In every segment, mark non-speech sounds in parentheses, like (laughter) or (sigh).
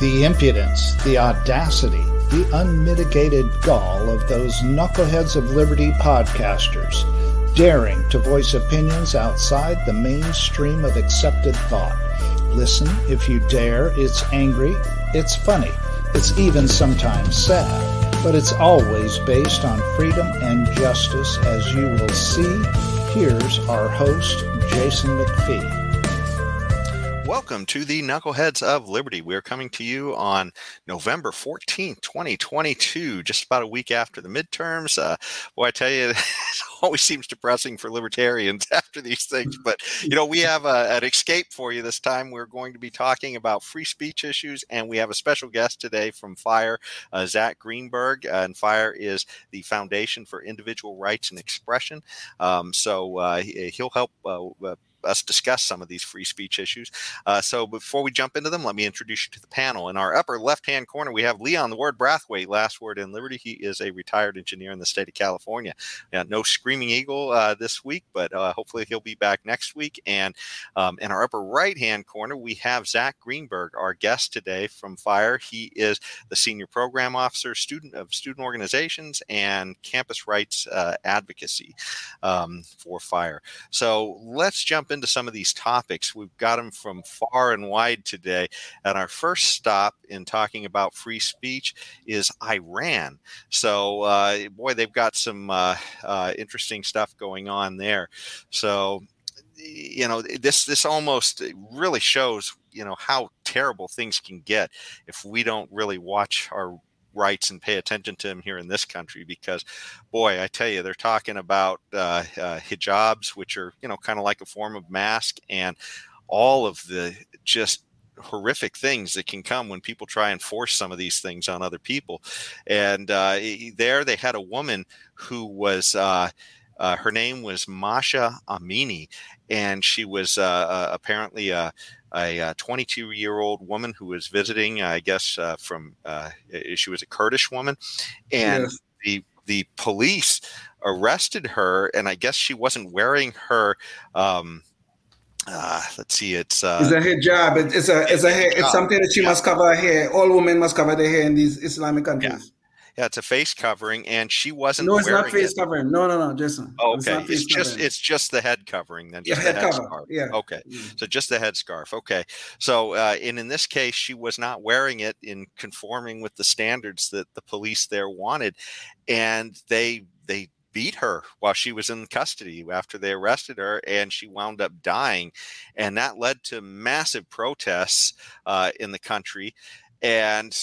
The impudence, the audacity, the unmitigated gall of those knuckleheads of liberty podcasters, daring to voice opinions outside the mainstream of accepted thought. Listen if you dare. It's angry, it's funny, it's even sometimes sad, but it's always based on freedom and justice, as you will see. Here's our host, Jason McPhee. Welcome to the Knuckleheads of Liberty. We're coming to you on November 14th, 2022, just about a week after the midterms. Uh, I tell you, (laughs) it always seems depressing for libertarians (laughs) after these things. But, you know, we have a, an escape for you this time. We're going to be talking about free speech issues, and we have a special guest today from FIRE, uh, Zach Greenberg. Uh, and FIRE is the Foundation for Individual Rights and Expression. Um, so uh, he'll help uh, uh, us discuss some of these free speech issues. Uh, so before we jump into them, let me introduce you to the panel. In our upper left-hand corner, we have Leon the Word Brathwaite, last word in Liberty. He is a retired engineer in the state of California. No Screaming Eagle uh, this week, but uh, hopefully he'll be back next week. And um, in our upper right-hand corner, we have Zach Greenberg, our guest today from FIRE. He is the senior program officer, student of student organizations and campus rights uh, advocacy um, for FIRE. So let's jump into some of these topics. We've got them from far and wide today. And our first stop in talking about free speech is Iran. So, uh, boy, they've got some uh, uh, interesting stuff going on there. So, you know this this almost really shows you know how terrible things can get if we don't really watch our rights and pay attention to them here in this country because boy i tell you they're talking about uh, uh, hijabs which are you know kind of like a form of mask and all of the just horrific things that can come when people try and force some of these things on other people. And uh, there they had a woman who was uh, uh, her name was Masha Amini, and she was uh, apparently a, a 22 year old woman who was visiting, I guess, uh, from uh, she was a Kurdish woman, and yes. the the police arrested her, and I guess she wasn't wearing her. Um, uh, let's see, it's uh, it's a hijab. It's a it's a hair, it's something that she yeah. must cover her hair. All women must cover their hair in these Islamic countries. Yeah. Yeah, it's a face covering, and she wasn't. No, it's not face it. covering. No, no, no, Jason. Oh, okay. It's, it's just covering. it's just the head covering then. Yeah, head, head cover. Yeah. Okay. So just the head scarf. Okay. So uh, and in this case, she was not wearing it in conforming with the standards that the police there wanted, and they they beat her while she was in custody after they arrested her, and she wound up dying, and that led to massive protests uh, in the country and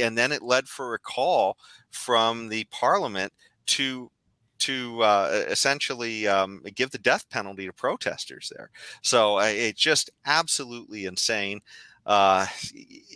and then it led for a call from the parliament to to uh, essentially um, give the death penalty to protesters there. So uh, it's just absolutely insane uh,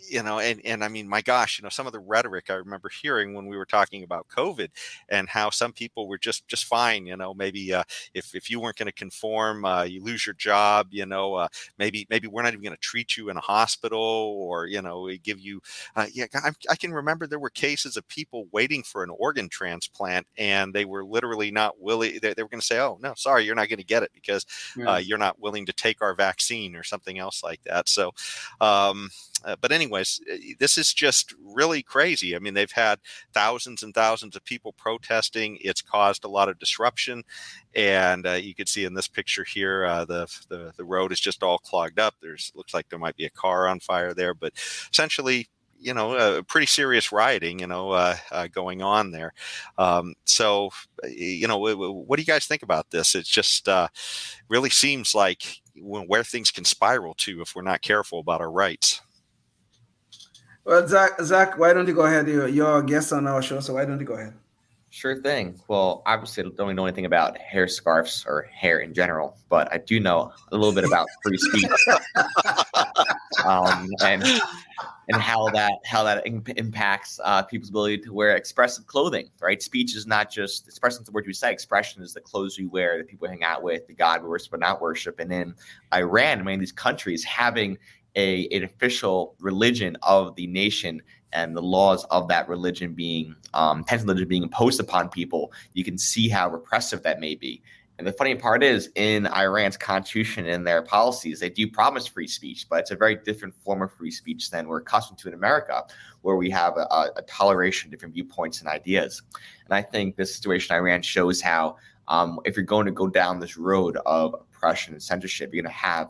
you know, and, and I mean, my gosh, you know, some of the rhetoric I remember hearing when we were talking about COVID and how some people were just, just fine, you know, maybe uh, if, if you weren't going to conform, uh, you lose your job, you know, uh, maybe, maybe we're not even going to treat you in a hospital or, you know, we give you, uh, yeah, I, I can remember there were cases of people waiting for an organ transplant and they were literally not willing, they, they were going to say, oh, no, sorry, you're not going to get it because uh, you're not willing to take our vaccine or something else like that. So, uh, um, uh, but anyways, uh, this is just really crazy. I mean, they've had thousands and thousands of people protesting. It's caused a lot of disruption, and uh, you can see in this picture here, uh, the, the the road is just all clogged up. There's looks like there might be a car on fire there, but essentially, you know, uh, pretty serious rioting, you know, uh, uh, going on there. Um, so, you know, what do you guys think about this? It just really seems like where things can spiral to if we're not careful about our rights. Well, Zach, Zach, why don't you go ahead? You're, you're a guest on our show, so why don't you go ahead? Sure thing. Well, obviously, I don't know anything about hair scarves or hair in general, but I do know a little bit about free speech (laughs) um, and and how that how that imp- impacts uh, people's ability to wear expressive clothing. Right? Speech is not just expression is the word you say. Expression is the clothes you wear, the people we hang out with, the God we worship but not worship. And in Iran, I mean, these countries having a an official religion of the nation and the laws of that religion being um, religion being imposed upon people, you can see how repressive that may be. And the funny part is, in Iran's constitution and their policies, they do promise free speech, but it's a very different form of free speech than we're accustomed to in America, where we have a, a toleration of different viewpoints and ideas. And I think this situation in Iran shows how, um, if you're going to go down this road of oppression and censorship, you're going to have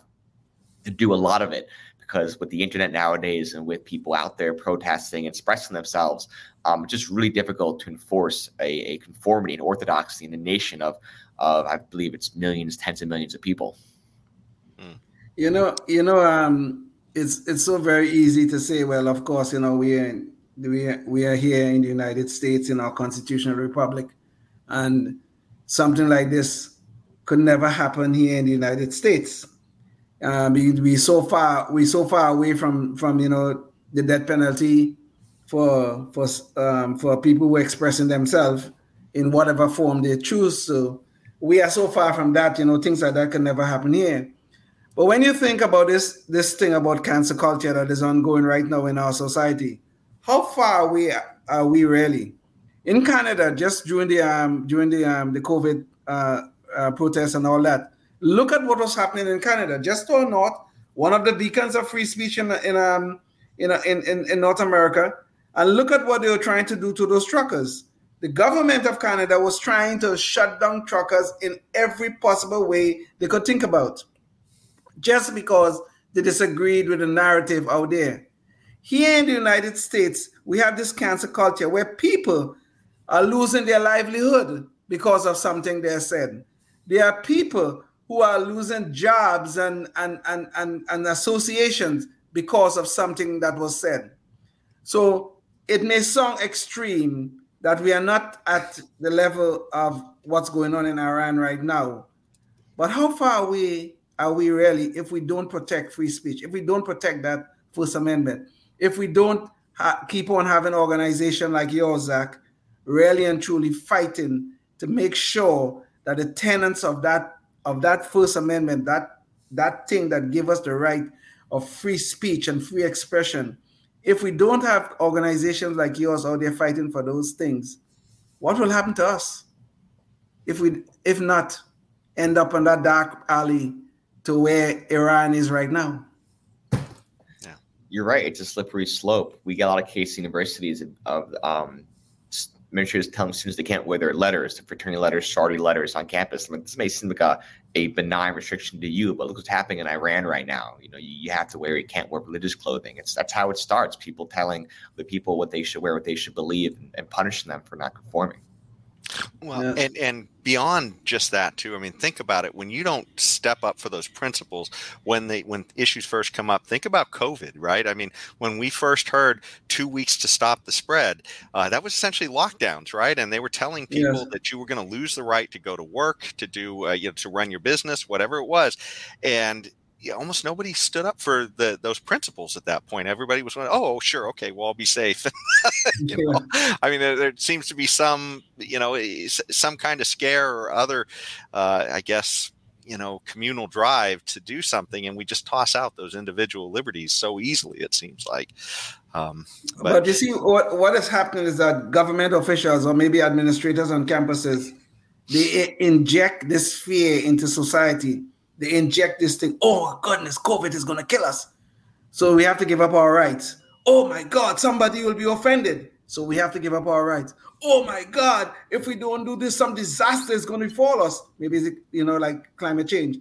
to do a lot of it because with the internet nowadays and with people out there protesting, expressing themselves, um, it's just really difficult to enforce a, a conformity and orthodoxy in a nation of, of, I believe it's millions, tens of millions of people. Hmm. You know, you know, um, it's it's so very easy to say. Well, of course, you know, we are we are, we are here in the United States in our constitutional republic, and something like this could never happen here in the United States um, we, we so far we so far away from from you know the death penalty for for um, for people who are expressing themselves in whatever form they choose to. We are so far from that, you know, things like that can never happen here. But when you think about this this thing about cancer culture that is ongoing right now in our society, how far we are we really? In Canada, just during the um during the um the COVID uh, uh protests and all that, Look at what was happening in Canada, just to our north, one of the beacons of free speech in in um in, in, in North America, and look at what they were trying to do to those truckers. The government of Canada was trying to shut down truckers in every possible way they could think about, just because they disagreed with the narrative out there. Here in the United States, we have this cancer culture where people are losing their livelihood because of something they said. There are people who are losing jobs and, and, and, and, and associations because of something that was said. So it may sound extreme that we are not at the level of what's going on in Iran right now. But how far away are we really if we don't protect free speech, if we don't protect that First Amendment, if we don't ha- keep on having organization like yours, Zach, really and truly fighting to make sure that the tenants of that of that First Amendment, that that thing that gave us the right of free speech and free expression, if we don't have organizations like yours out there fighting for those things, what will happen to us? If we, if not, end up in that dark alley to where Iran is right now. Yeah, you're right. It's a slippery slope. We get a lot of case universities of um, administrators telling students they can't wear their letters, the fraternity letters, sorority letters on campus. I mean, this may seem like a, a benign restriction to you, but look what's happening in Iran right now. You know, you, you have to wear, you can't wear religious clothing. It's that's how it starts. People telling the people what they should wear, what they should believe, and, and punishing them for not conforming. Well, yeah. and and beyond just that too. I mean, think about it. When you don't step up for those principles, when they when issues first come up, think about COVID, right? I mean, when we first heard two weeks to stop the spread, uh, that was essentially lockdowns, right? And they were telling people yes. that you were going to lose the right to go to work, to do, uh, you know, to run your business, whatever it was, and almost nobody stood up for the those principles at that point. Everybody was going, "Oh, sure, okay, well, I'll be safe." (laughs) you know? I mean, there, there, seems to be some, you know, some kind of scare or other, uh, I guess, you know, communal drive to do something, and we just toss out those individual liberties so easily. It seems like. Um, but, but you see, what what is happening is that government officials or maybe administrators on campuses they inject this fear into society they inject this thing. Oh goodness, COVID is gonna kill us. So we have to give up our rights. Oh my God, somebody will be offended. So we have to give up our rights. Oh my God, if we don't do this, some disaster is gonna befall us. Maybe it's, you know, like climate change.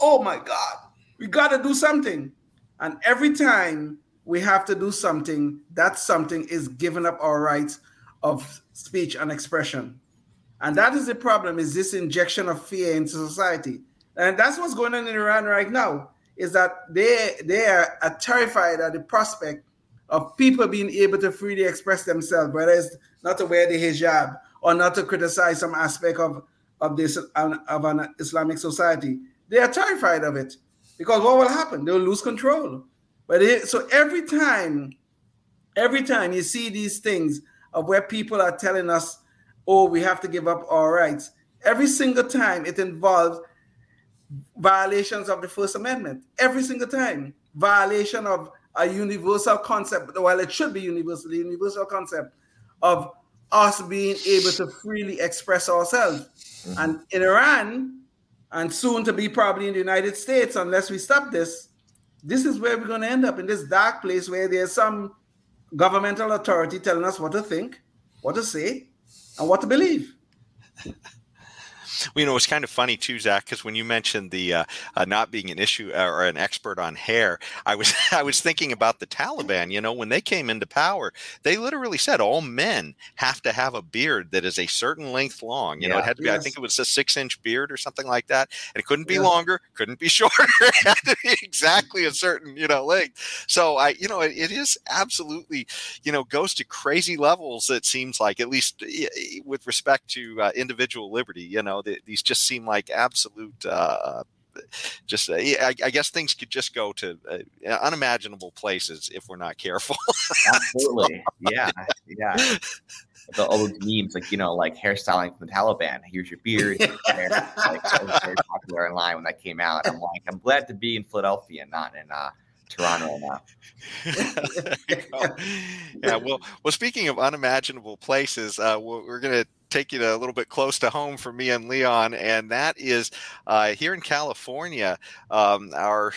Oh my God, we gotta do something. And every time we have to do something, that something is giving up our rights of speech and expression. And that is the problem, is this injection of fear into society and that's what's going on in Iran right now. Is that they they are terrified at the prospect of people being able to freely express themselves, whether it's not to wear the hijab or not to criticize some aspect of of this of an Islamic society. They are terrified of it because what will happen? They'll lose control. But it, so every time, every time you see these things of where people are telling us, "Oh, we have to give up our rights," every single time it involves violations of the First Amendment every single time. Violation of a universal concept, well, it should be universal, universal concept of us being able to freely express ourselves. Mm-hmm. And in Iran, and soon to be probably in the United States, unless we stop this, this is where we're going to end up in this dark place where there's some governmental authority telling us what to think, what to say, and what to believe. Well, you know, it's kind of funny too, Zach, because when you mentioned the uh, uh, not being an issue uh, or an expert on hair, I was (laughs) I was thinking about the Taliban. You know, when they came into power, they literally said all men have to have a beard that is a certain length long. You yeah, know, it had to be. Yes. I think it was a six inch beard or something like that, and it couldn't be longer, couldn't be (laughs) shorter. it had to be exactly a certain you know length. So I, you know, it, it is absolutely, you know, goes to crazy levels. It seems like at least with respect to uh, individual liberty. You know, the, these just seem like absolute uh, just uh, I, I, guess things could just go to uh, unimaginable places if we're not careful. (laughs) Absolutely, yeah, yeah. The old memes, like you know, like hairstyling from the Taliban. Here's your beard. hair. (laughs) Like, that was very popular online when that came out. I'm like, I'm glad to be in Philadelphia, not in uh, Toronto now. (laughs) (laughs) yeah, well, well. Speaking of unimaginable places, uh, we're going to take you to a little bit close to home for me and Leon, and that is uh, here in California. Um, our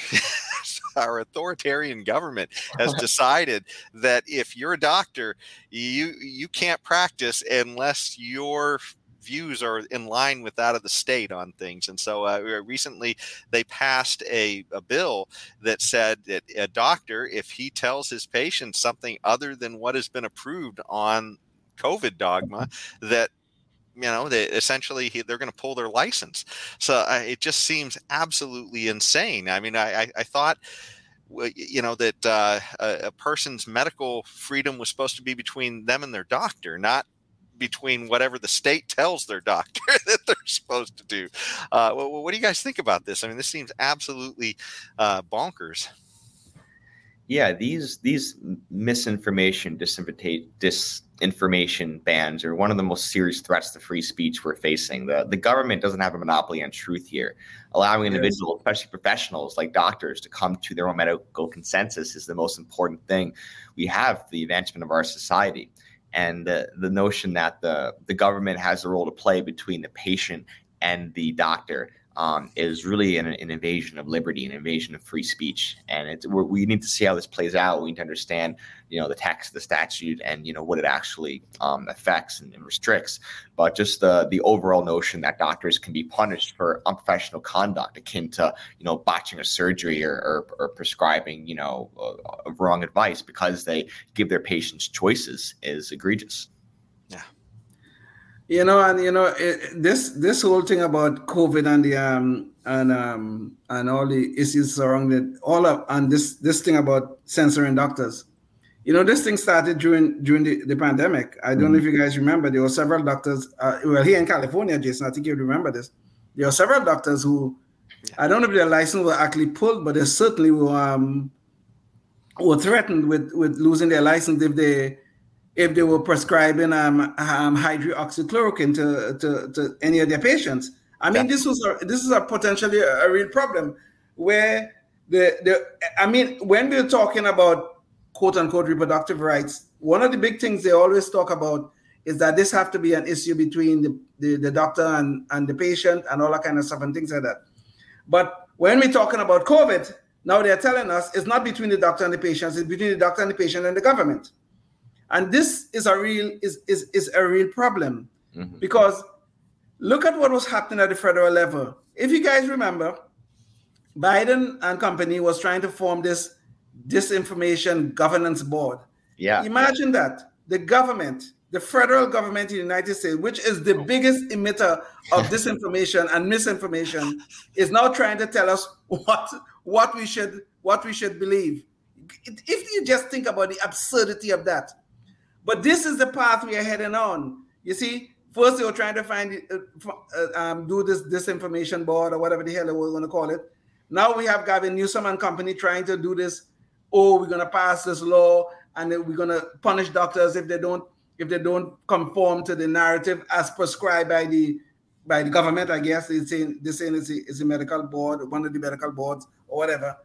(laughs) our authoritarian government has decided that if you're a doctor, you you can't practice unless your views are in line with that of the state on things. And so uh, recently they passed a, a, bill that said that a doctor, if he tells his patient something other than what has been approved on COVID dogma, that you know they essentially they're going to pull their license so it just seems absolutely insane i mean i i, I thought you know that uh, a, a, person's medical freedom was supposed to be between them and their doctor not between whatever the state tells their doctor (laughs) that they're supposed to do uh, well, what do you guys think about this i mean this seems absolutely uh, bonkers yeah these these misinformation disinformation dis bans are one of the most serious threats to free speech we're facing. The the government doesn't have a monopoly on truth here. Allowing individuals, especially professionals like doctors, to come to their own medical consensus is the most important thing we have for the advancement of our society. And the, the notion that the, the government has a role to play between the patient and the doctor um, is really an, an, invasion of liberty, an invasion of free speech, and we need to see how this plays out. We need to understand, you know, the text the statute and you know what it actually um, affects and, and, restricts. But just the the overall notion that doctors can be punished for unprofessional conduct, akin to you know botching a surgery or, or, or prescribing you know uh, wrong advice because they give their patients choices, is egregious. You know, and you know, it, this this whole thing about COVID and the um and um and all the issues surrounding it, all of and this this thing about censoring doctors. You know, this thing started during during the, the pandemic. I don't mm-hmm. know if you guys remember. There were several doctors. Uh, well, here in California, Jason, I think you remember this. There were several doctors who, I don't know if their license were actually pulled, but they certainly were um, were threatened with with losing their license if they if they were prescribing um, um, hydroxychloroquine to, to, to any of their patients. I mean, yeah. this was a, this is a potentially a, a, real problem where the the I mean, when we're talking about quote unquote reproductive rights, one of the big things they always talk about is that this have to be an issue between the, the, the doctor and, and the patient and all that kind of stuff and things like that. But when we're talking about COVID, now they're telling us it's not between the doctor and the patient, it's between the doctor and the patient and the government. And this is a real is is, is a real problem mm-hmm. because look at what was happening at the federal level. If you guys remember, Biden and company was trying to form this disinformation governance board. Yeah. Imagine that the government, the federal government in the United States, which is the biggest emitter of (laughs) disinformation and misinformation, is now trying to tell us what what we should what we should believe. If you just think about the absurdity of that, but this is the path we are heading on. You see, first they were trying to find uh, uh, um, do this disinformation board or whatever the hell they were going to call it. Now we have Gavin Newsom and company trying to do this. Oh, we're going to pass this law and we're going to punish doctors if they don't if they don't conform to the narrative as prescribed by the by the government. I guess they're saying they're saying it's a, it's a medical board, one of the medical boards or whatever.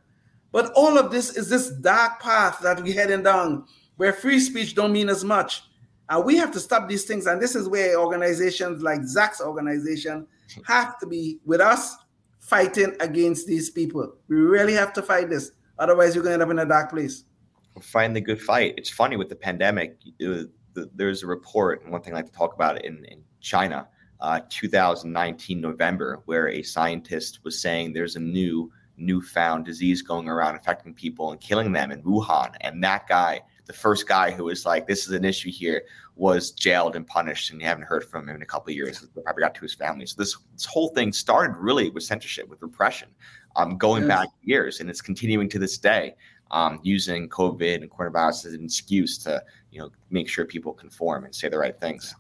But all of this is this dark path that we're heading down where free speech don't mean as much. And we have to stop these things. And this is where organizations like Zach's organization have to be with us fighting against these people. We really have to fight this. Otherwise, you're going to end up in a dark place. Find the good fight. It's funny with the pandemic. It, the, there's a report, and one thing I like to talk about in, in China, uh, 2019 November, where a scientist was saying there's a new newfound disease going around affecting people and killing them in Wuhan, and that guy, the first guy who was like, "This is an issue here," was jailed and punished, and you haven't heard from him in a couple of years. probably got to his family. So this this whole thing started really with censorship, with repression, um, going yes. back years, and it's continuing to this day um, using COVID and coronavirus as an excuse to, you know, make sure people conform and say the right things.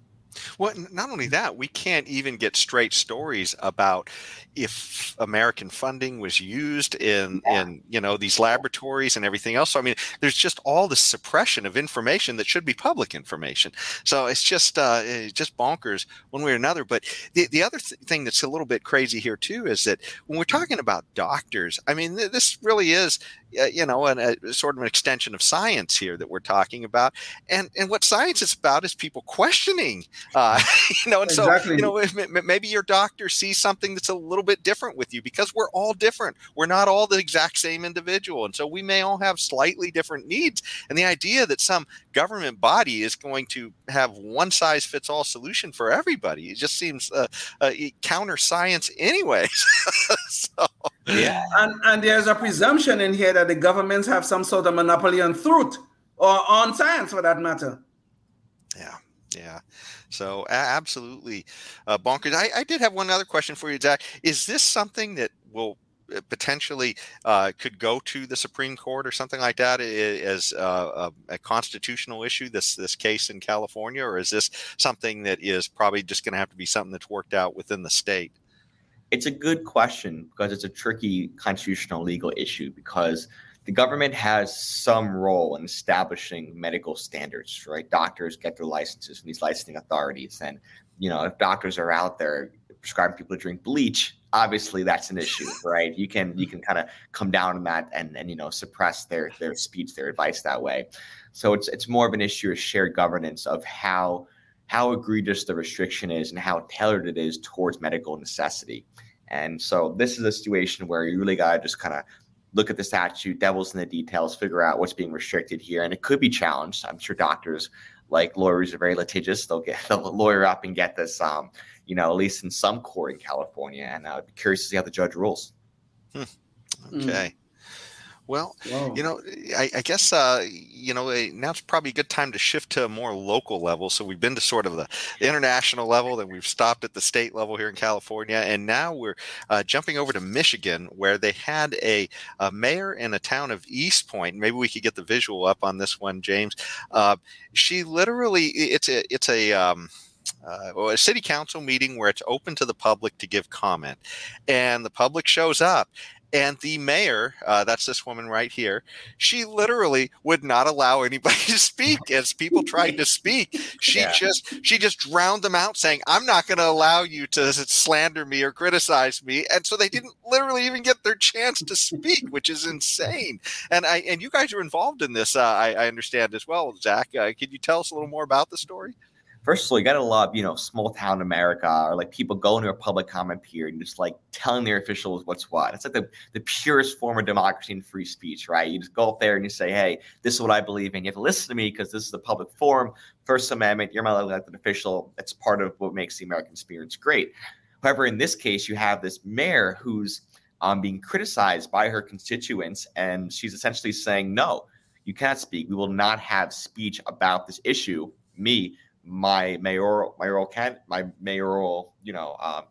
Well, not only that, we can't even get straight stories about if American funding was used in yeah. in you know these laboratories and everything else. So I mean, there's just all this suppression of information that should be public information. So it's just uh, it's just bonkers one way or another. But the the other th- thing that's a little bit crazy here too is that when we're talking about doctors, I mean, th- this really is uh, you know, an, a sort of an extension of science here that we're talking about. And and what science is about is people questioning, uh, (laughs) you know. And exactly. so, you know, maybe your doctor sees something that's a little bit different with you because we're all different. We're not all the exact same individual, and so we may all have slightly different needs. And the idea that some government body is going to have one size fits all solution for everybody it just seems uh, uh, counter science, anyways. (laughs) so, yeah, (laughs) and and there's a presumption in here that the governments have some sort of monopoly on truth or on science for that matter. Yeah, yeah. So absolutely uh, bonkers. I, I, did have one other question for you, Zach. Is this something that will uh, potentially uh, could go to the Supreme Court or something like that as uh, a, a, constitutional issue? This this case in California, or is this something that is probably just going to have to be something that's worked out within the state? It's a good question because it's a tricky constitutional legal issue because the government has some role in establishing medical standards, right? Doctors get their licenses from these licensing authorities. And, you know, if doctors are out there prescribing people to drink bleach, obviously that's an issue, (laughs) right? You can you hmm. can kind of come down on that and and you know suppress their their speech, their advice that way. So it's it's more of an issue of shared governance of how how egregious the restriction is and how tailored it is towards medical necessity. And so this is a situation where you really got to just kind of look at the statute, devils in the details, figure out what's being restricted here. And it could be challenged. I'm sure doctors, like lawyers, are very litigious. They'll get (laughs) they'll lawyer up and get this, um, you know, at least in some court in California. And I'd be curious to see how the judge rules. Hmm. Okay. Mm. Well, Whoa. you know, I, I guess uh, you know now it's probably a good time to shift to a more local level. So we've been to sort of the international level, then we've stopped at the state level here in California, and now we're uh, jumping over to Michigan, where they had a, a, mayor in a town of Eastpointe. Maybe we could get the visual up on this one, James. Uh, she literally, it's a, it's a. Um, uh, a city council meeting where it's open to the public to give comment and the public shows up and the mayor, uh, that's this woman right here, she literally would not allow anybody (laughs) to speak as people tried to speak. She yeah. just she just drowned them out, saying, "I'm not going to allow you to slander me or criticize me." And so they didn't literally even get their chance to speak, which is insane. And I and you guys are involved in this, uh, I, I, understand as well, Zach. Uh, could you tell us a little more about the story? First of all, you gotta love, you know, small town America or like people going to a public comment period and just like telling their officials what's what. It's like the, the purest form of democracy and free speech, right? You just go up there and you say, hey, this is what I believe in. You have to listen to me because this is the public forum. First Amendment, you're my elected official. It's part of what makes the American experience great. However, in this case, you have this mayor who's um, being criticized by her constituents, and she's essentially saying, no, you can't speak. We will not have speech about this issue. Me, my mayoral mayoral can my mayoral you know um,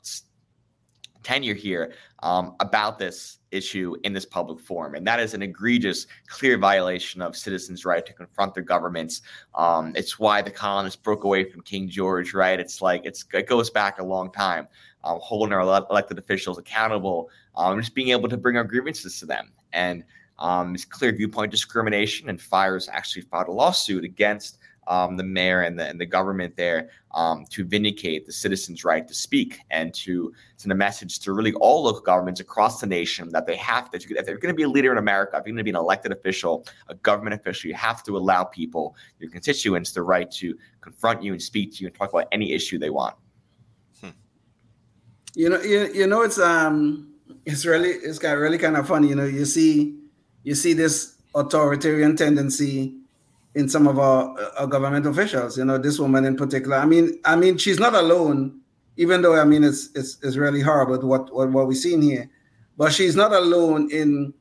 tenure here um, about this issue in this public forum. And that is an egregious clear violation of citizens right to confront their governments. Um, it's why the colonists broke away from king george right? It's like it's it goes back a long time um, holding our elected officials accountable um, just being able to bring our grievances to them. And um, it's clear viewpoint discrimination and FIRE's actually filed a lawsuit against um, the mayor and the, and the government there um, to vindicate the citizens' right to speak and to send a message to really all local governments across the nation that they have to, if they're going to be a leader in America, if you're going to be an elected official, a government official, you have to allow people, your constituents, the right to confront you and speak to you and talk about any issue they want. Hmm. You know, you, you know, it's um, it's really it's got really kind of funny. You know, you see, you see this authoritarian tendency in some of our, our government officials. You know, this woman in particular. I mean, I mean, she's not alone. Even though I mean, it's it's, it's really horrible what what what we're seeing here, but she's not alone in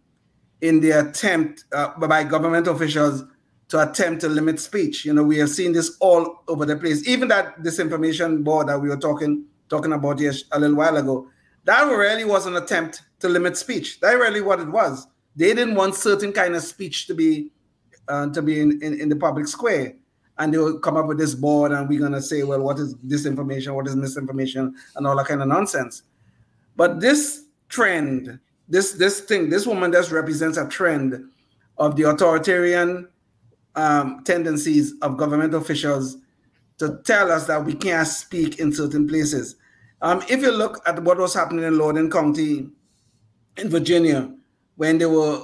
in the attempt uh, by government officials to attempt to limit speech. You know, we have seen this all over the place. Even that disinformation board that we were talking talking about a little while ago, that really was an attempt to limit speech. That really what it was. They didn't want certain kind of speech to be uh, to be in, in, in, the public square. And they will come up with this board, and we're gonna say, well, what is disinformation, what is misinformation, and all that kind of nonsense. But this trend, this this thing, this woman just represents a trend of the authoritarian um, tendencies of government officials to tell us that we can't speak in certain places. Um, if you look at what was happening in Loudoun County in Virginia, when they were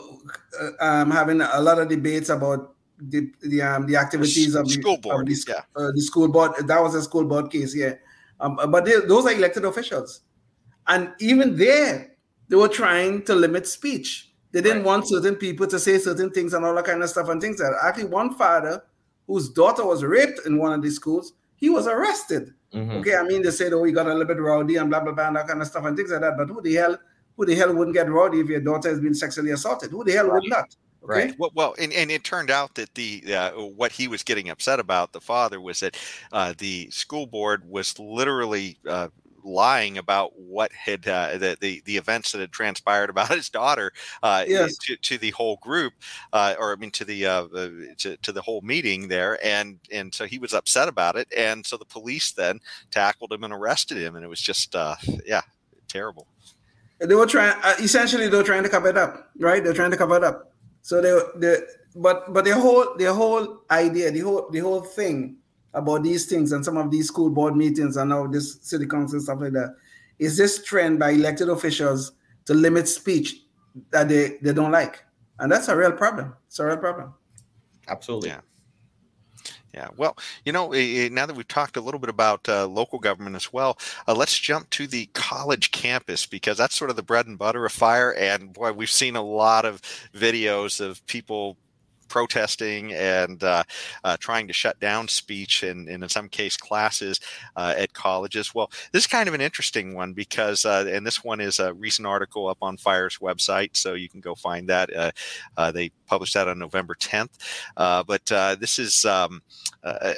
um, having a lot of debates about the the, um, the activities the of the school board, the, yeah. uh, the school board. That was a school board case, yeah. Um, but they, those are elected officials, and even there, they were trying to limit speech. They didn't right. want certain people to say certain things and all that kind of stuff and things like that. Actually, one father whose daughter was raped in one of these schools, he was arrested. Mm-hmm. Okay, I mean they said, oh, he got a little bit rowdy and blah blah blah and that kind of stuff and things like that. But who the hell, who the hell wouldn't get rowdy if your daughter has been sexually assaulted? Who the hell right. would not? Okay? Right. Well, well, and, and it turned out that the uh, what he was getting upset about the father was that uh, the school board was literally uh, lying about what had uh, the, the, the events that had transpired about his daughter uh, yes. to, to the whole group, uh, or I mean to the uh, to, to the whole meeting there, and and so he was upset about it, and so the police then tackled him and arrested him, and it was just uh, yeah terrible. They were trying uh, essentially they were trying to cover it up, right? They're trying to cover it up. So they they but but the whole the whole idea, the whole the whole thing about these things and some of these school board meetings and now this city council stuff like that is this trend by elected officials to limit speech that they, they don't like. And that's a real problem. It's a real problem. Absolutely. Yeah. Yeah. Well, you know, now that we've talked a little bit about uh, local government as well, uh, let's jump to the college campus because that's sort of the bread and butter of FIRE. And boy, we've seen a lot of videos of people protesting and uh, uh, trying to shut down speech and, and in some case classes uh, at colleges. Well, this is kind of an interesting one because, uh, and this one is a recent article up on FIRE's website, so you can go find that. Uh, uh, they published that on November 10th. but this is um,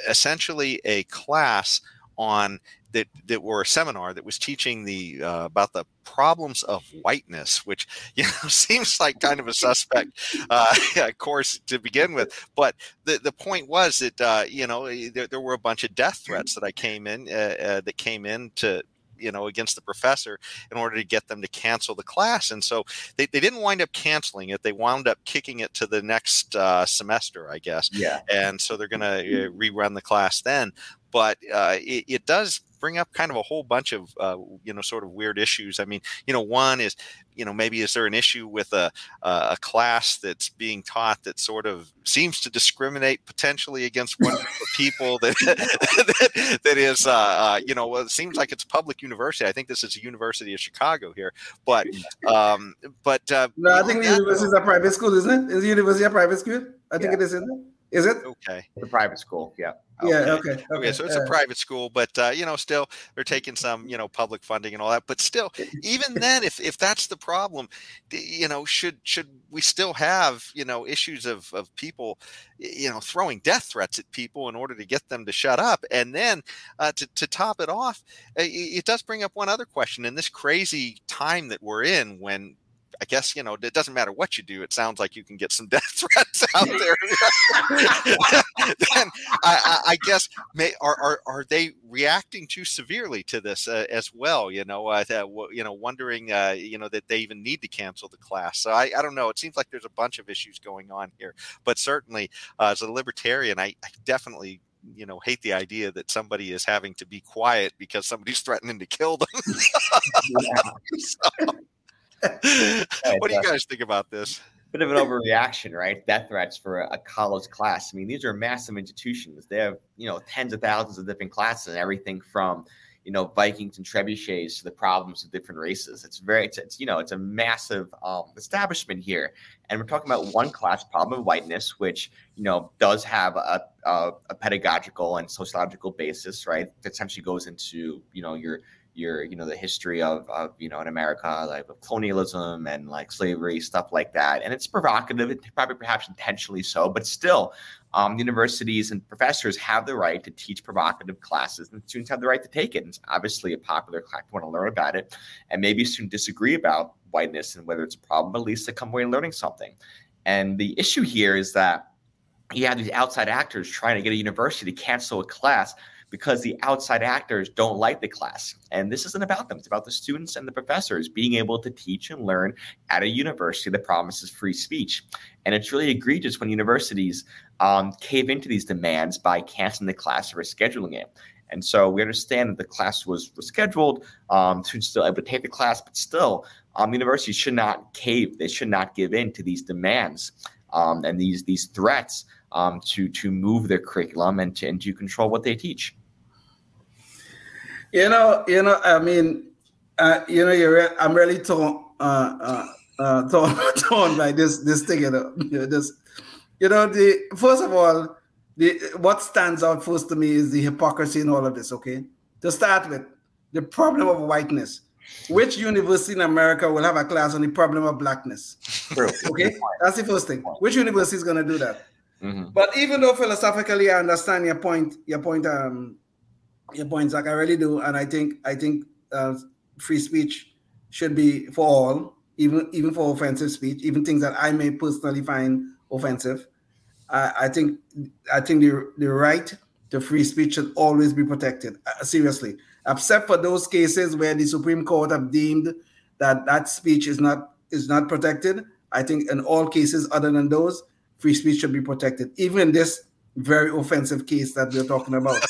essentially a class on that that were a seminar that was teaching the uh, about the problems of whiteness, which (laughs) you know seems like kind of a suspect (laughs) uh, (laughs) course to begin with. But the the point was that uh, you know eh, there, there, were a bunch of death threats that I came in uh, uh, that came in to you know against the professor in order to get them to cancel the class. And so they, they didn't wind up canceling it. They wound up kicking it to the next uh, semester i guess. Yeah. And so they're going to uh, rerun the class then. But uh, it, it, does bring up kind of a whole bunch of uh, you know sort of weird issues. I mean, you know, one is you know maybe is there an issue with a a class that's being taught that sort of seems to discriminate potentially against one group of people that that, (laughs) that is uh, uh, you know well, it seems like it's a public university. I think this is a University of Chicago here, but um, but uh, no, I think the university is a private school, isn't it? Is the university a private school? I think yeah. it is, isn't it? Is it? Okay. The private school. Yeah. Yeah. Okay. Okay. okay so it's a private school, but uh, you know, still they're taking some, you know, public funding and all that. But still, even (laughs) then, if if that's the problem, you know, should should we still have you know issues of of people, you know, throwing death threats at people in order to get them to shut up? And then uh, to to top it off, it, it does bring up one other question. In this crazy time that we're in, when I guess you know it doesn't matter what you do. It sounds like you can get some (laughs) death threats out there. (laughs) then I, I, guess may, are, are are they reacting too severely to this uh, as well? You know, uh, you know, wondering uh, you know that they even need to cancel the class. So I, I don't know. It seems like there's a bunch of issues going on here. But certainly, uh, as a libertarian, I, I definitely you know hate the idea that somebody is having to be quiet because somebody's threatening to kill them. (laughs) so, what do you guys think about this? Bit of an overreaction, right? Death threats for a, college class. I mean, these are massive institutions. They have, you know, tens of thousands of different classes, and everything from, you know Vikings and trebuchets to the problems of different races. It's very it's, it's you know it's a massive um, establishment here, and we're talking about one class problem of whiteness, which you know does have a, a, a pedagogical and sociological basis, right? That essentially goes into you know your your you know the history of, of you know in America like of colonialism and like slavery stuff like that and it's provocative probably perhaps intentionally so but still um, universities and professors have the right to teach provocative classes and students have the right to take it and it's obviously a popular class want to learn about it and maybe students disagree about whiteness and whether it's a problem but at least they come away learning something and the issue here is that you have these outside actors trying to get a university to cancel a class because the outside actors don't like the class. And this isn't about them, it's about the students and the professors being able to teach and learn at a university that promises free speech. And it's really egregious when universities um, cave into these demands by canceling the class or rescheduling it. And so we understand that the class was, rescheduled. um, students still able to take the class, but still, um, universities should not cave. They should not give in to these demands um, and these these threats um, to to move their curriculum and to, and to control what they teach. You know, you know. I mean, uh, you know, you're. Re- I'm really torn, uh, uh, uh, (laughs) torn, torn by this this thing. You know, (laughs) you know, this. You know, the first of all, the what stands out first to me is the hypocrisy in all of this. Okay, to start with, the problem of whiteness. Which university in America will have a class on the problem of blackness? True. Okay, that's the first thing. Which university is going to do that? Mm-hmm. But even though philosophically I understand your point, your point, um, your points, like I really do, and I think I think uh, free speech should be for all, even even for offensive speech, even things that I may personally find offensive. I, I think I think the the right to free speech should always be protected. Uh, seriously, except for those cases where the Supreme Court have deemed that that speech is not is not protected. I think in all cases other than those, free speech should be protected. Even in this very offensive case that we're talking about.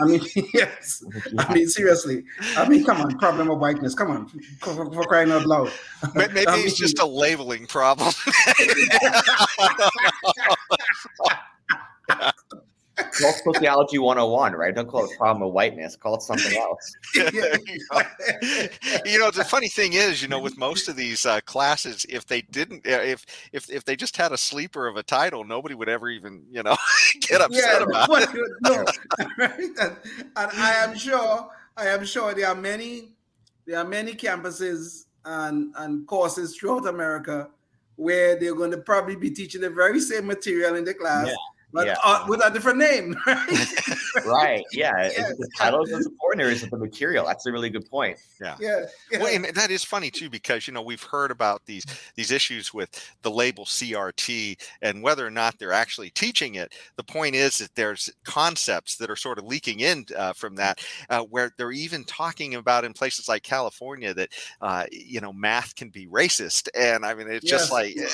I mean, (laughs) yes. I mean, seriously. I mean, come on, problem of whiteness. Come on, for, for crying out loud. Maybe (laughs) I mean, it's just a labeling problem. (laughs) Call sociology 101, right? Don't call it problem of whiteness. Call it something else. (laughs) (laughs) you know, the funny thing is, you know, with most of these uh, classes, if they didn't, if if if they just had a sleeper of a title, nobody would ever even, you know, (laughs) get upset yeah, about it. No, right? And, and I am sure, I am sure there are many, there are many campuses and and courses throughout America where they're going to probably be teaching the very same material in the class. Yeah but yeah. uh, with a different name, (laughs) right? (laughs) right. Yeah. Yes. Is the title is important, or is it the material? That's a really good point. Yeah. Yeah. yeah. Well, and that is funny too, because you know we've heard about these these issues with the label CRT and whether or not they're actually teaching it. The point is that there's concepts that are sort of leaking in uh, from that, uh, where they're even talking about in places like California that uh, you know math can be racist, and I mean it's yes. just like, uh,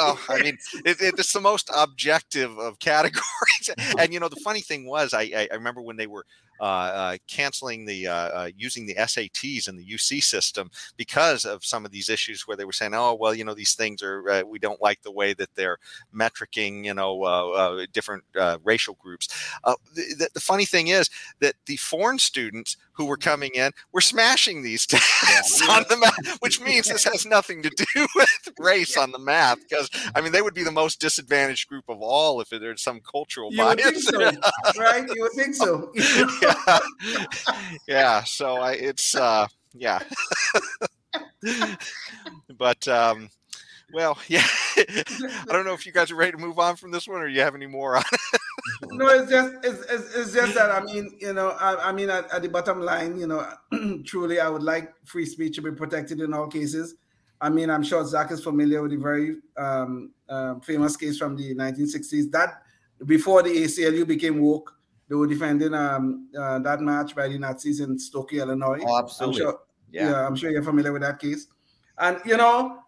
oh, I mean it, it's the most objective of categories. (laughs) and you know, the funny thing was, I, I remember when they were uh, uh, canceling the uh, uh using the SATs and the UC system because of some of these issues where they were saying, oh well, you know, these things are uh, we don't like the way that they're metricing, you know, uh, different racial groups. The, the, funny thing is that the foreign students who were coming in were smashing these (laughs) tests yeah. on the map, which means this has nothing to do (laughs) with race on the map. Because I mean, they would be the most disadvantaged group of all if there's some cultural you bias. So, right? You would think so. (laughs) yeah. yeah. So I, it's uh, yeah. but um, well, yeah. I don't know if you guys are ready to move on from this one, or you have any more on it. No, it's just it's, it's, it's, just that I mean, you know, I, I mean, at, at, the bottom line, you know, (clears throat) truly, I would like free speech to be protected in all cases. I mean, I'm sure Zach is familiar with the very um, uh, famous case from the 1960s that before the ACLU became woke, they were defending um, uh, that match by the Nazis in Skokie, Illinois. Oh, absolutely. I'm sure, yeah. yeah, I'm sure you're familiar with that case. And you know,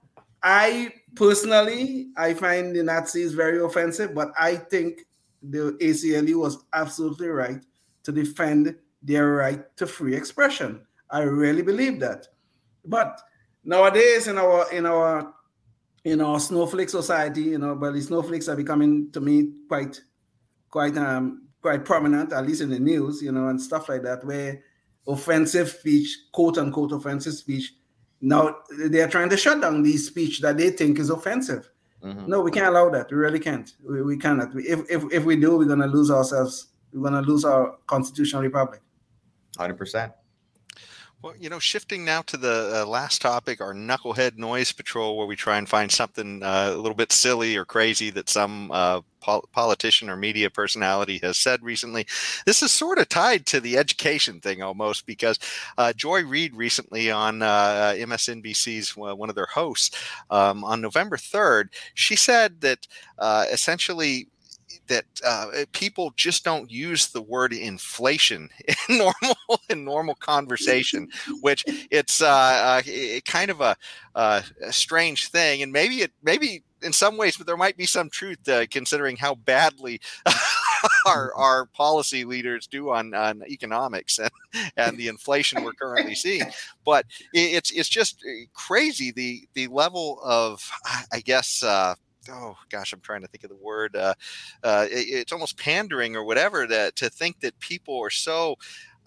I personally, I find the Nazis very offensive, but I think the ACLU was absolutely right to defend their right to free expression. I really believe that. But nowadays, in our in our in our snowflake society, you know, but the snowflakes are becoming to me quite quite um quite prominent, at least in the news, you know, and stuff like that, where offensive speech, quote unquote offensive speech. Now they're trying to shut down the speech that they think is offensive. Mm-hmm. No, we can't allow that. We really can't. We, we cannot. If, if, if we do, we're going to lose ourselves. We're going to lose our constitutional republic. 100%. Well, you know, shifting now to the uh, last topic, our knucklehead noise patrol, where we try and find something uh, a little bit silly or crazy that some uh, pol- politician or media personality has said recently. This is sort of tied to the education thing almost because uh, Joy Reid recently on uh, MSNBC's uh, one of their hosts um, on November 3rd, she said that essentially that uh, eh, people just don't use the word inflation (laughs) in normal in normal conversation, which it's uh, uh, it, kind of a, uh, a, strange thing, and maybe it maybe in some ways, but there might be some truth uh, considering how badly. (laughs) our our policy leaders do on, on economics and, and the inflation we're currently seeing. But it's it's just eh, crazy the the level of I guess uh, oh gosh, I'm trying to think of the word. Uh, uh, it, it's almost pandering or whatever to, to think that people are so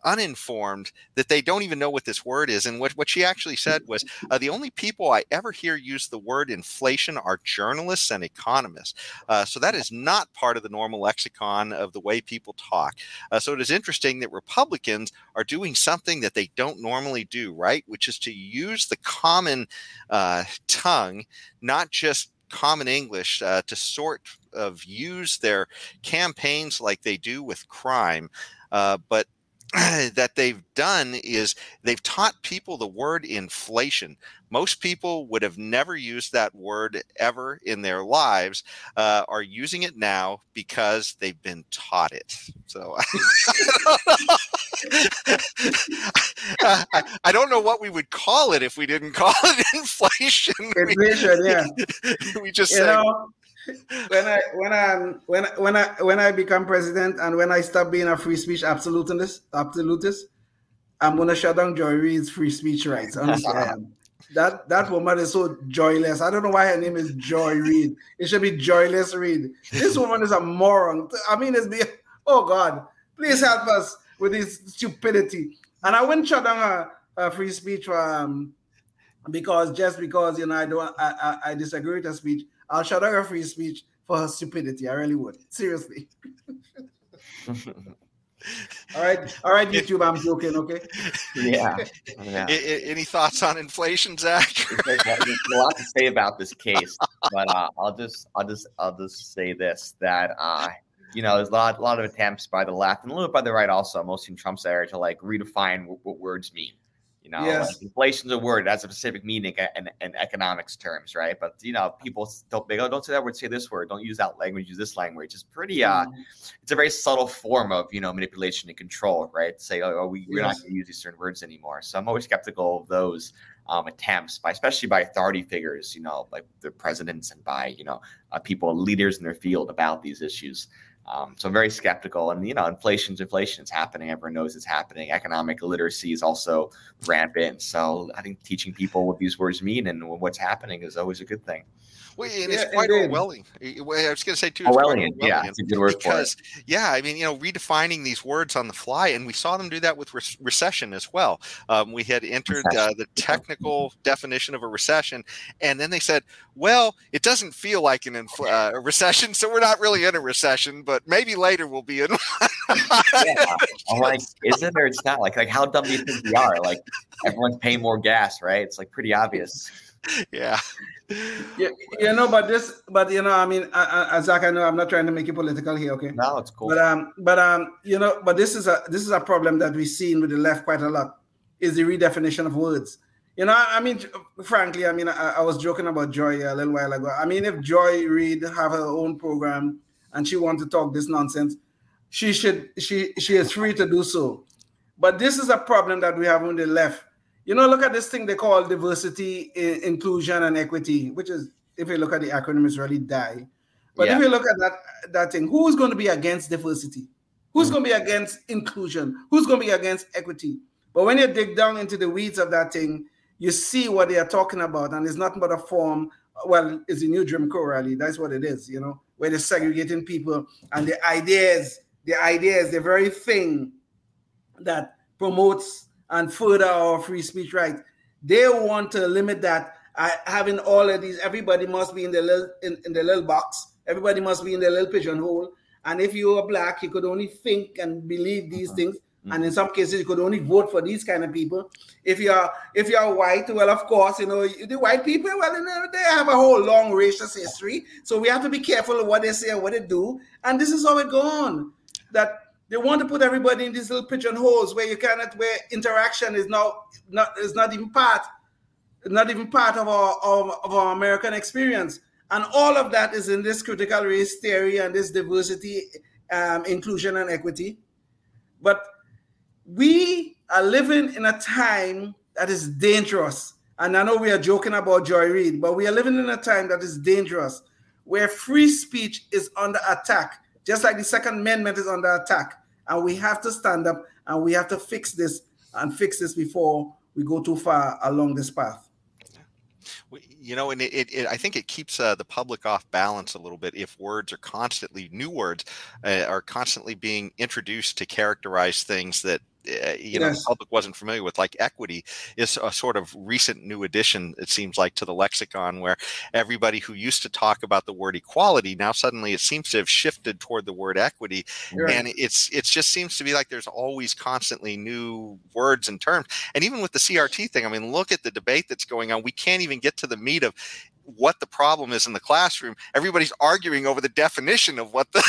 uninformed that they don't even know what this word is. And what, what she actually said was uh, the only people I ever hear use the word inflation are journalists and economists. Uh, so that is not part of the normal lexicon of the way people talk. Uh, so it is interesting that Republicans are doing something that they don't normally do, right? Which is to use the common uh, tongue, not just common English uh, to sort of use their campaigns like they do with crime. Uh, but (clears throat) that they've done is they've taught people the word inflation. Most people would have never used that word ever in their lives, uh, are using it now because they've been taught it. So (laughs) I, I, don't know what we would call it if we didn't call it inflation. (laughs) Inflation, we, yeah. (laughs) we just you say, know, when I when I when when I when I become president and when I stop being a free speech absolutist, absolutist, I'm gonna shut down Joy Reid's free speech rights. Honestly. That that woman is so joyless. I don't know why her name is Joy Reid. It should be Joyless Reid. This woman is a moron. I mean, it's be oh God, please help us with his stupidity. And I wouldn't shut down her, her free speech um, because just because you know I don't I, I, I disagree with her speech I'll shut down her free speech for her stupidity. I really would. Seriously. (laughs) all right, all right, YouTube. I'm joking. Okay. Yeah. (laughs) yeah. Any thoughts on inflation, Zach? There's a lot to say about this case, but uh, I'll just, I'll just, I'll just say this: that uh, you know, there's a lot, a lot of attempts by the left and a little bit by the right, also, mostly in Trump's area, to like redefine what, what words mean. You know, yes. like inflation's a word that's a specific meaning in, in, economics terms, right? But you know, people don't they go, don't say that word, say this word, don't use that language, use this language. It's pretty uh mm-hmm. it's a very subtle form of you know manipulation and control, right? Say, oh, oh we, we're yes. not gonna use these certain words anymore. So I'm always skeptical of those um, attempts by especially by authority figures, you know, like the presidents and by, you know, uh, people, leaders in their field about these issues. Um, so I'm very skeptical. And you know, inflation's inflation. It's happening. Everyone knows it's happening. Economic illiteracy is also rampant. So I think teaching people what these words mean and what's happening is always a good thing. Well, and yeah, it's quite Orwellian. I was going to say too. Orwellian, Orwellian, yeah, it's a good word because, Yeah, I mean, you know, redefining these words on the fly, and we saw them do that with re- recession as well. Um, we had entered uh, the technical definition of a recession, and then they said, "Well, it doesn't feel like an infl- uh, a recession, so we're not really in a recession, but maybe later we'll be in." yeah, (laughs) I'm like, is it or it's not? Like, like how dumb do you think we are? Like, everyone's paying more gas, right? It's like pretty obvious. (laughs) Yeah yeah, you know, but this, but you know, I mean, I, I, Zach, I know I'm not trying to make it political here, okay? No, it's cool. But um, but um, you know, but this is a this is a problem that we've seen with the left quite a lot, is the redefinition of words. You know, I mean, frankly, I mean, I, I was joking about Joy a little while ago. I mean, if Joy Reid have her own program and she want to talk this nonsense, she should she she is free to do so. But this is a problem that we have on the left you know, look at this thing they call diversity, inclusion, and equity, which is, if you look at the acronym, really die. But yeah. if you look at that that thing, who's going to be against diversity? Who's mm going to be against inclusion? Who's going to be against equity? But when you dig down into the weeds of that thing, you see what they are talking about, and it's nothing but a form. Well, it's a new Jim Crow rally. That's what it is, you know, where they're segregating people, and the ideas, the ideas, the very thing that promotes and further our free speech rights. They want to limit that. Uh, having all of these, everybody must be in the little in, in the little box. Everybody must be in the little pigeonhole. And if you are black, you could only think and believe these uh-huh. things. Mm-hmm. And in some cases, you could only vote for these kind of people. If you're if you're white, well, of course, you know the white people. Well, you know, they have a whole long racist history, so we have to be careful of what they say and what they do. And this is how it goes. On. That they want to put everybody in these little pigeonholes where you cannot, where interaction is now not is not even part, not even part of our of, of our American experience. And all of that is in this critical race theory and this diversity, um, inclusion, and equity. But we are living in a time that is dangerous. And I know we are joking about Joy Reid, but we are living in a time that is dangerous where free speech is under attack, just like the Second Amendment is under attack. And we have to stand up and we have to fix this and fix this before we go too far along this path. You know, and it, it, it, I think it keeps uh, the public off balance a little bit if words are constantly new words uh, are constantly being introduced to characterize things that uh, you know the public wasn't familiar with like equity is a sort of recent new addition it seems like to the lexicon where everybody who used to talk about the word equality now suddenly it seems to have shifted toward the word equity. And it's it just seems to be like there's always constantly new words and terms. And even with the crt thing i mean look at the debate that's going on. We can't even get to the meat of what the problem is in the classroom. Everybody's arguing over the definition of what the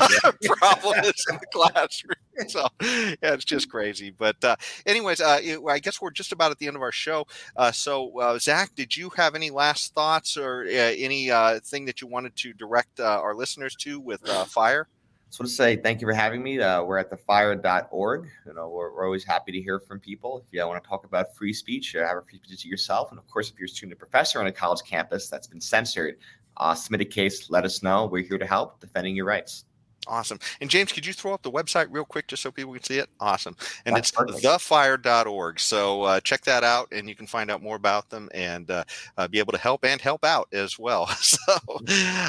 yeah. (laughs) problem is in the classroom. (laughs) So yeah, it's just crazy. But uh, anyways, uh, I guess we're just about at the end of our show. Uh, so uh, Zach, did you have any last thoughts or uh, any uh, thing that you wanted to direct our listeners to with FIRE? Just want to say thank you for having me. Uh, we're at thefire.org. You know, we're, we're, always happy to hear from people. If you want to talk about free speech, uh, have a free speech to yourself. And of course, if you're a student or professor on a college campus that's been censored, uh, submit a case, let us know. We're here to help defending your rights. Awesome. And James, could you throw up the website real quick just so people can see it? Awesome. And That's it's perfect. thefire.org. So uh, check that out and you can find out more about them and uh, uh, be able to help and help out as well. (laughs) so,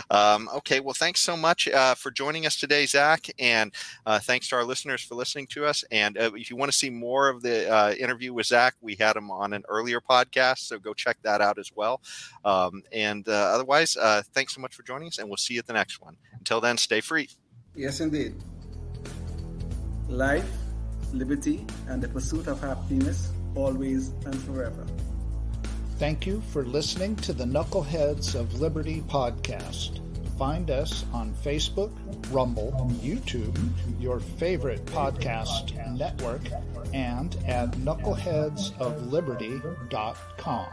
um, okay. Well, thanks so much uh, for joining us today, Zach. And uh, thanks to our listeners for listening to us. And uh, if you want to see more of the interview with Zach, we had him on an earlier podcast. So go check that out as well. Um, and otherwise, thanks so much for joining us and we'll see you at the next one. Until then, stay free. Yes, indeed. Life, liberty, and the pursuit of happiness always and forever. Thank you for listening to the Knuckleheads of Liberty podcast. Find us on Facebook, Rumble, YouTube, your favorite podcast network, and at knuckleheadsofliberty.com.